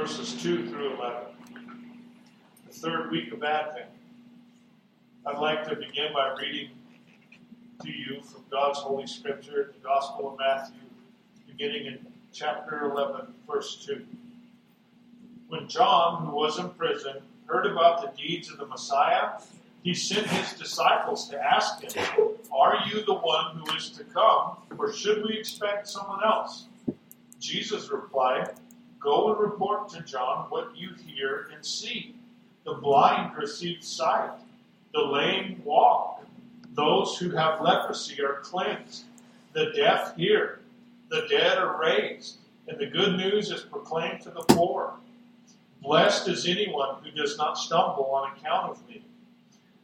verses 2 through 11. The third week of Advent. I'd like to begin by reading to you from God's Holy Scripture, the Gospel of Matthew, beginning in chapter 11, verse 2. When John, who was in prison, heard about the deeds of the Messiah, he sent his disciples to ask him, Are you the one who is to come, or should we expect someone else? Jesus replied, Go and report to John what you hear and see. The blind receive sight, the lame walk, those who have leprosy are cleansed, the deaf hear, the dead are raised, and the good news is proclaimed to the poor. Blessed is anyone who does not stumble on account of me.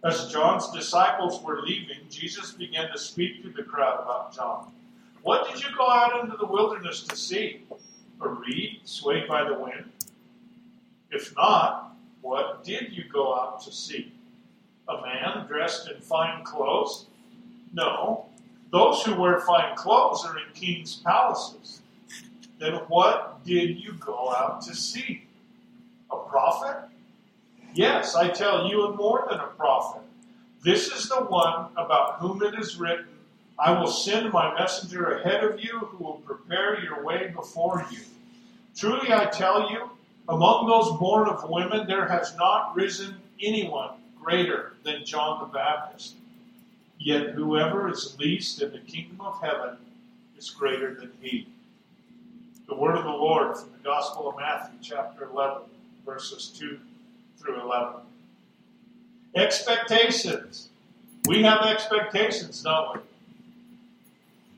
As John's disciples were leaving, Jesus began to speak to the crowd about John. What did you go out into the wilderness to see? A reed swayed by the wind? If not, what did you go out to see? A man dressed in fine clothes? No. Those who wear fine clothes are in king's palaces. Then what did you go out to see? A prophet? Yes, I tell you, and more than a prophet. This is the one about whom it is written, I will send my messenger ahead of you who will prepare your way before you. Truly I tell you, among those born of women, there has not risen anyone greater than John the Baptist. Yet whoever is least in the kingdom of heaven is greater than he. The word of the Lord from the Gospel of Matthew, chapter 11, verses 2 through 11. Expectations. We have expectations, don't we?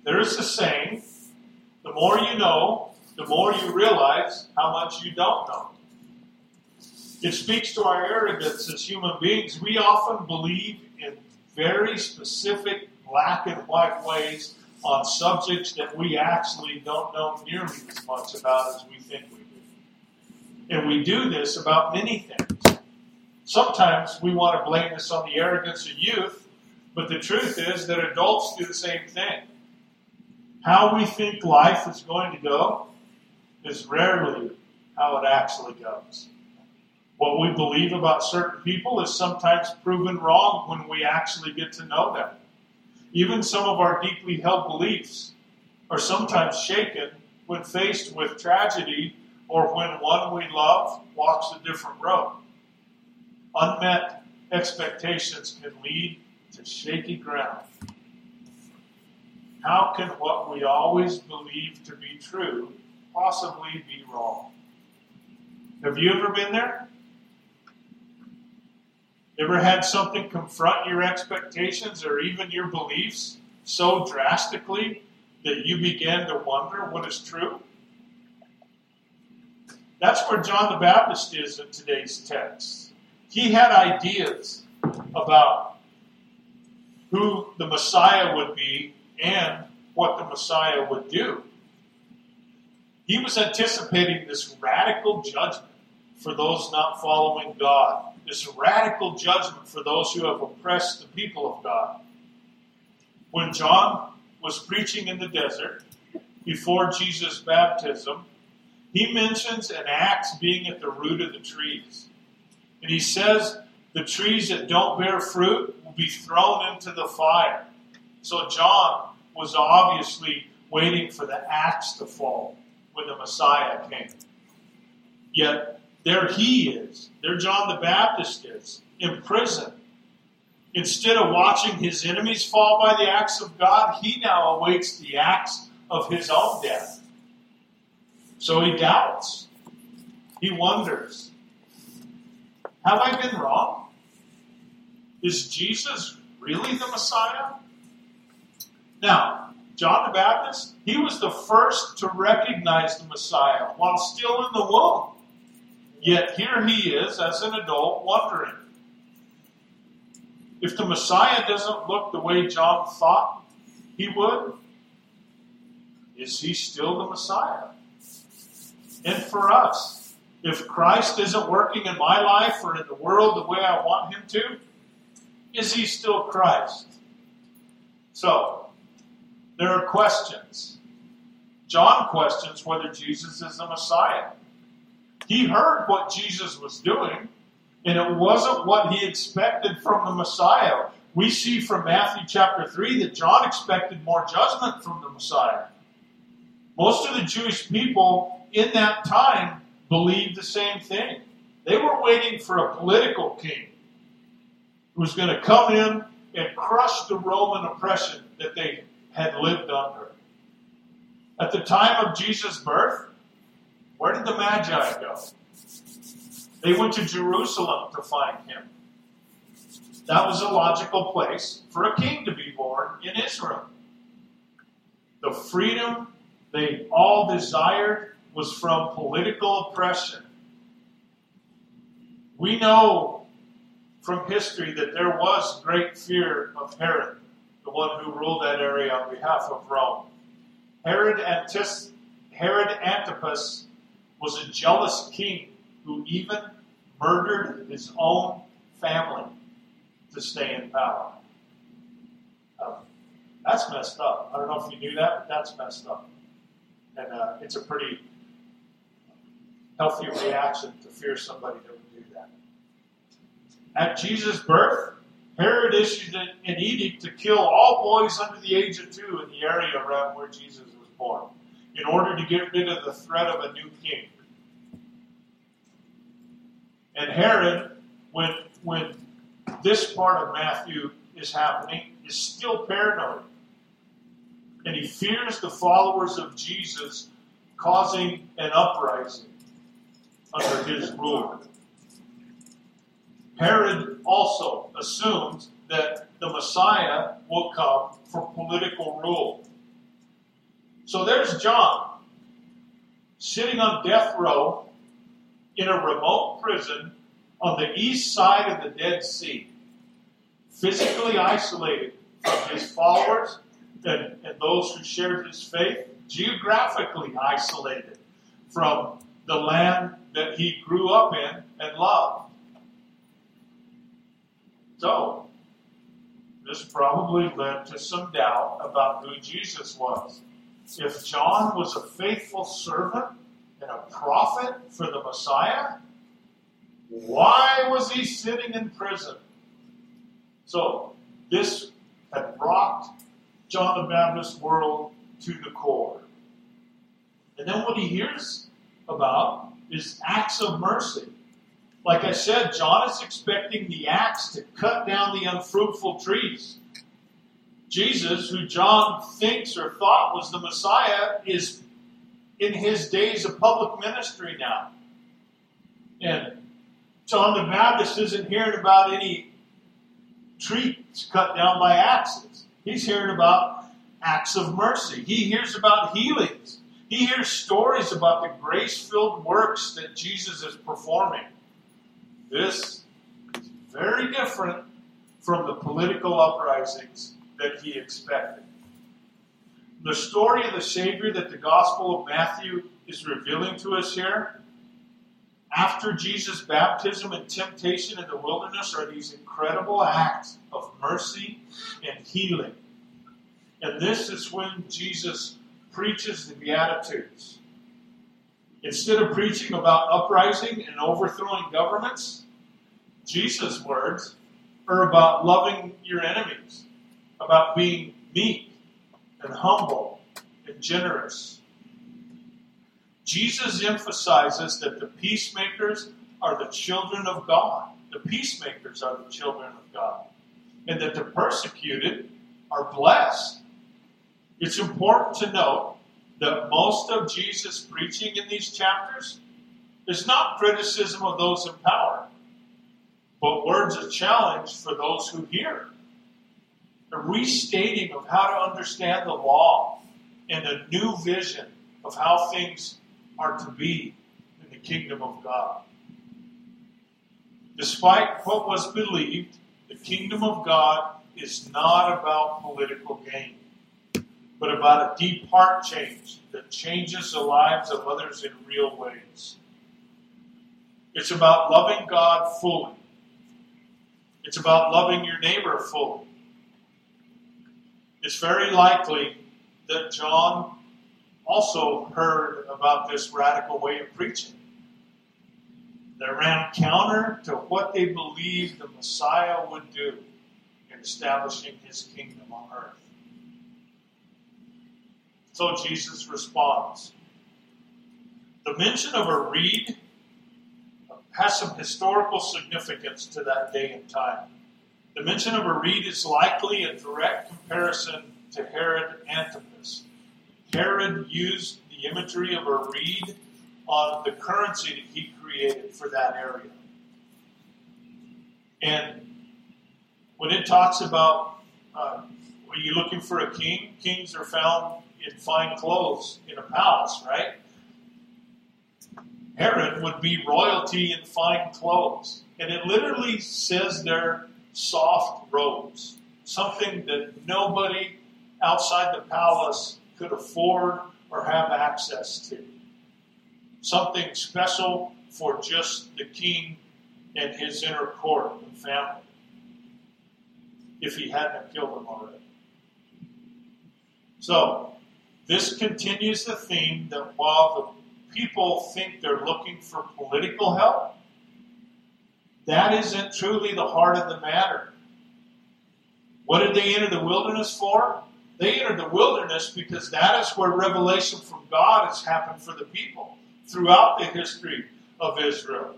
There is a saying the more you know, the more you realize how much you don't know. It speaks to our arrogance as human beings. We often believe in very specific black and white ways on subjects that we actually don't know nearly as much about as we think we do. And we do this about many things. Sometimes we want to blame this on the arrogance of youth, but the truth is that adults do the same thing. How we think life is going to go is rarely how it actually goes. What we believe about certain people is sometimes proven wrong when we actually get to know them. Even some of our deeply held beliefs are sometimes shaken when faced with tragedy or when one we love walks a different road. Unmet expectations can lead to shaky ground. How can what we always believe to be true possibly be wrong? Have you ever been there? Ever had something confront your expectations or even your beliefs so drastically that you began to wonder what is true? That's where John the Baptist is in today's text. He had ideas about who the Messiah would be and what the Messiah would do. He was anticipating this radical judgment for those not following God this radical judgment for those who have oppressed the people of God. When John was preaching in the desert before Jesus' baptism, he mentions an axe being at the root of the trees. And he says the trees that don't bear fruit will be thrown into the fire. So John was obviously waiting for the axe to fall when the Messiah came. Yet there he is. There John the Baptist is, in prison. Instead of watching his enemies fall by the axe of God, he now awaits the axe of his own death. So he doubts. He wonders Have I been wrong? Is Jesus really the Messiah? Now, John the Baptist, he was the first to recognize the Messiah while still in the womb. Yet here he is, as an adult, wondering if the Messiah doesn't look the way John thought he would, is he still the Messiah? And for us, if Christ isn't working in my life or in the world the way I want him to, is he still Christ? So, there are questions. John questions whether Jesus is the Messiah. He heard what Jesus was doing, and it wasn't what he expected from the Messiah. We see from Matthew chapter 3 that John expected more judgment from the Messiah. Most of the Jewish people in that time believed the same thing. They were waiting for a political king who was going to come in and crush the Roman oppression that they had lived under. At the time of Jesus' birth, where did the Magi go? They went to Jerusalem to find him. That was a logical place for a king to be born in Israel. The freedom they all desired was from political oppression. We know from history that there was great fear of Herod, the one who ruled that area on behalf of Rome. Herod, Antis- Herod Antipas was a jealous king who even murdered his own family to stay in power. Um, that's messed up. I don't know if you knew that, but that's messed up. And uh, it's a pretty healthy reaction to fear somebody that would do that. At Jesus' birth, Herod issued an edict to kill all boys under the age of two in the area around where Jesus was born in order to get rid of the threat of a new king. And Herod, when, when this part of Matthew is happening, is still paranoid. And he fears the followers of Jesus causing an uprising under his rule. Herod also assumes that the Messiah will come for political rule. So there's John sitting on death row in a remote prison on the east side of the Dead Sea, physically isolated from his followers and, and those who shared his faith, geographically isolated from the land that he grew up in and loved. So, this probably led to some doubt about who Jesus was. If John was a faithful servant and a prophet for the Messiah, why was he sitting in prison? So, this had rocked John the Baptist's world to the core. And then what he hears about is acts of mercy. Like I said, John is expecting the axe to cut down the unfruitful trees. Jesus, who John thinks or thought was the Messiah, is in his days of public ministry now. And John the Baptist isn't hearing about any trees cut down by axes. He's hearing about acts of mercy. He hears about healings. He hears stories about the grace filled works that Jesus is performing. This is very different from the political uprisings that he expected. The story of the Savior that the Gospel of Matthew is revealing to us here, after Jesus' baptism and temptation in the wilderness, are these incredible acts of mercy and healing. And this is when Jesus preaches the Beatitudes. Instead of preaching about uprising and overthrowing governments, Jesus' words are about loving your enemies, about being meek and humble and generous. Jesus emphasizes that the peacemakers are the children of God. The peacemakers are the children of God. And that the persecuted are blessed. It's important to note that most of Jesus' preaching in these chapters is not criticism of those in power, but words of challenge for those who hear. A restating of how to understand the law and a new vision of how things are to be in the kingdom of God. Despite what was believed, the kingdom of God is not about political gain but about a deep heart change that changes the lives of others in real ways. It's about loving God fully. It's about loving your neighbor fully. It's very likely that John also heard about this radical way of preaching. that ran counter to what they believed the Messiah would do in establishing his kingdom on earth. So Jesus responds. The mention of a reed has some historical significance to that day and time. The mention of a reed is likely a direct comparison to Herod Antipas. Herod used the imagery of a reed on the currency that he created for that area. And when it talks about uh, are you looking for a king? Kings are found in fine clothes in a palace, right? Herod would be royalty in fine clothes. And it literally says they're soft robes, something that nobody outside the palace could afford or have access to. Something special for just the king and his inner court and family, if he hadn't killed them already. So, this continues the theme that while the people think they're looking for political help, that isn't truly the heart of the matter. What did they enter the wilderness for? They entered the wilderness because that is where revelation from God has happened for the people throughout the history of Israel.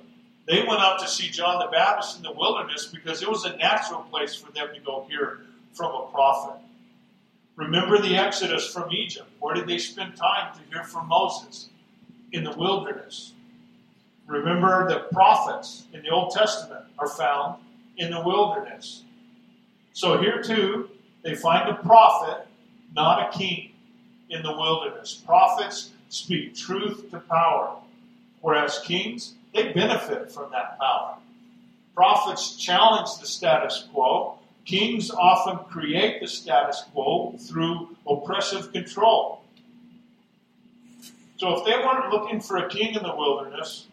They went out to see John the Baptist in the wilderness because it was a natural place for them to go hear from a prophet. Remember the Exodus from Egypt. Where did they spend time to hear from Moses? In the wilderness. Remember the prophets in the Old Testament are found in the wilderness. So here too, they find a prophet, not a king, in the wilderness. Prophets speak truth to power, whereas kings, they benefit from that power. Prophets challenge the status quo, Kings often create the status quo through oppressive control. So if they weren't looking for a king in the wilderness,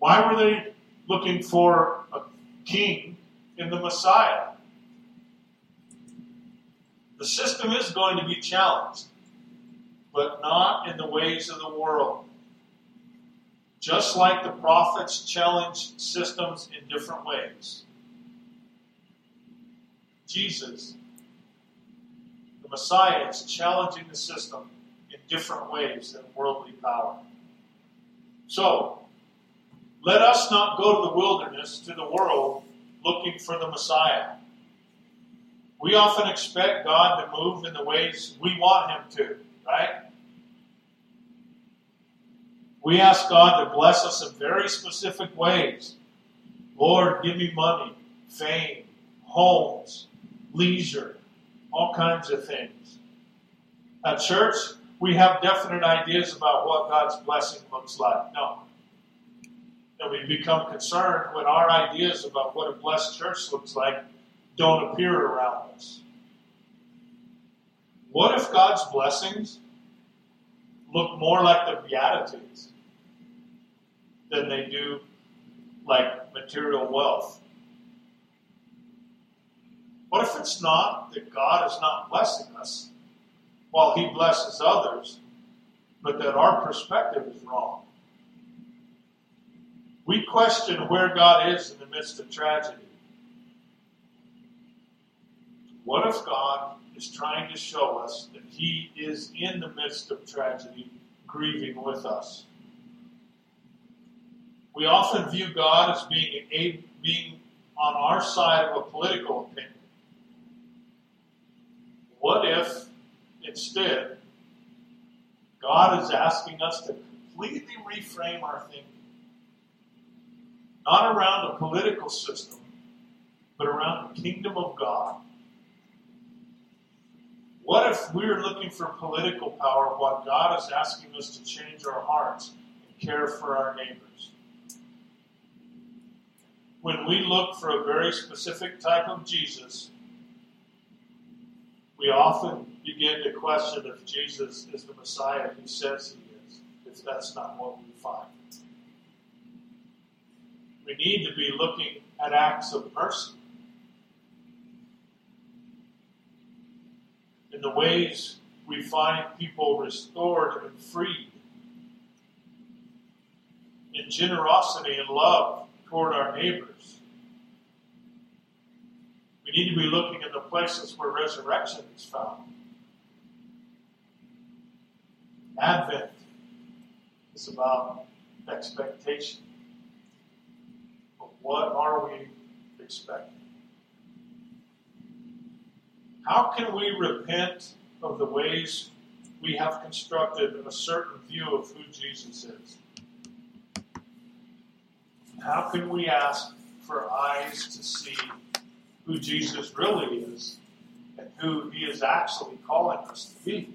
why were they looking for a king in the Messiah? The system is going to be challenged, but not in the ways of the world. Just like the prophets challenged systems in different ways. Jesus, the Messiah, is challenging the system in different ways than worldly power. So, let us not go to the wilderness, to the world, looking for the Messiah. We often expect God to move in the ways we want Him to, right? We ask God to bless us in very specific ways. Lord, give me money, fame, homes, leisure, all kinds of things. At church, we have definite ideas about what God's blessing looks like. No. And we become concerned when our ideas about what a blessed church looks like don't appear around us. What if God's blessings look more like the Beatitudes than they do like material wealth? What if it's not that God is not blessing us while He blesses others, but that our perspective is wrong? We question where God is in the midst of tragedy. What if God is trying to show us that He is in the midst of tragedy, grieving with us? We often view God as being, a, being on our side of a political opinion. What if instead God is asking us to completely reframe our thinking? Not around a political system, but around the kingdom of God. What if we're looking for political power while God is asking us to change our hearts and care for our neighbors? When we look for a very specific type of Jesus, we often begin to question if Jesus is the Messiah he says he is, if that's not what we find. We need to be looking at acts of mercy. In the ways we find people restored and freed. In in generosity and love toward our neighbors. We need to be looking at the places where resurrection is found. Advent is about expectation. But what are we expecting? How can we repent of the ways we have constructed a certain view of who Jesus is? How can we ask for eyes to see who Jesus really is and who he is actually calling us to be?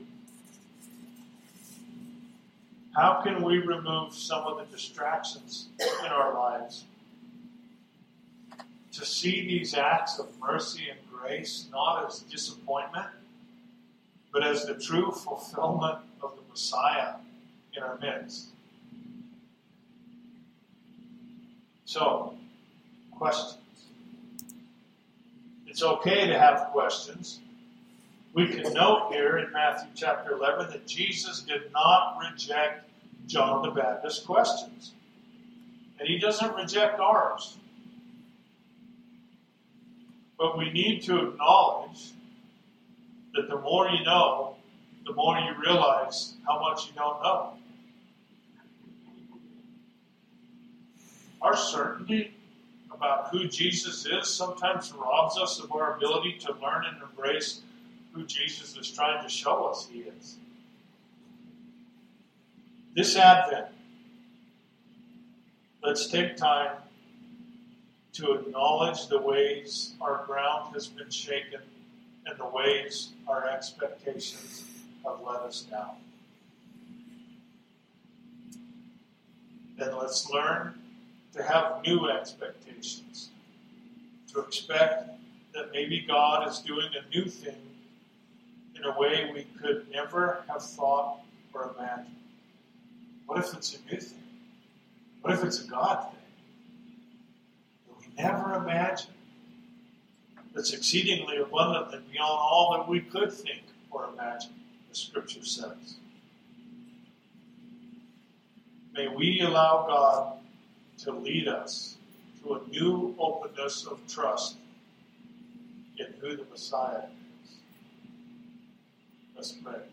How can we remove some of the distractions in our lives to see these acts of mercy and grace not as disappointment, but as the true fulfillment of the Messiah in our midst? So, questions. It's okay to have questions. We can note here in Matthew chapter 11 that Jesus did not reject John the Baptist's questions. And he doesn't reject ours. But we need to acknowledge that the more you know, the more you realize how much you don't know. Our certainty about who Jesus is sometimes robs us of our ability to learn and embrace who Jesus is trying to show us he is. This Advent, let's take time to acknowledge the ways our ground has been shaken and the ways our expectations have let us down. Then let's learn to have new expectations, to expect that maybe God is doing a new thing in a way we could never have thought or imagined. What if it's a new thing? What if it's a God thing? That we never imagined. That's exceedingly abundant and beyond all that we could think or imagine, the scripture says. May we allow God to lead us to a new openness of trust in who the Messiah is. Let's pray.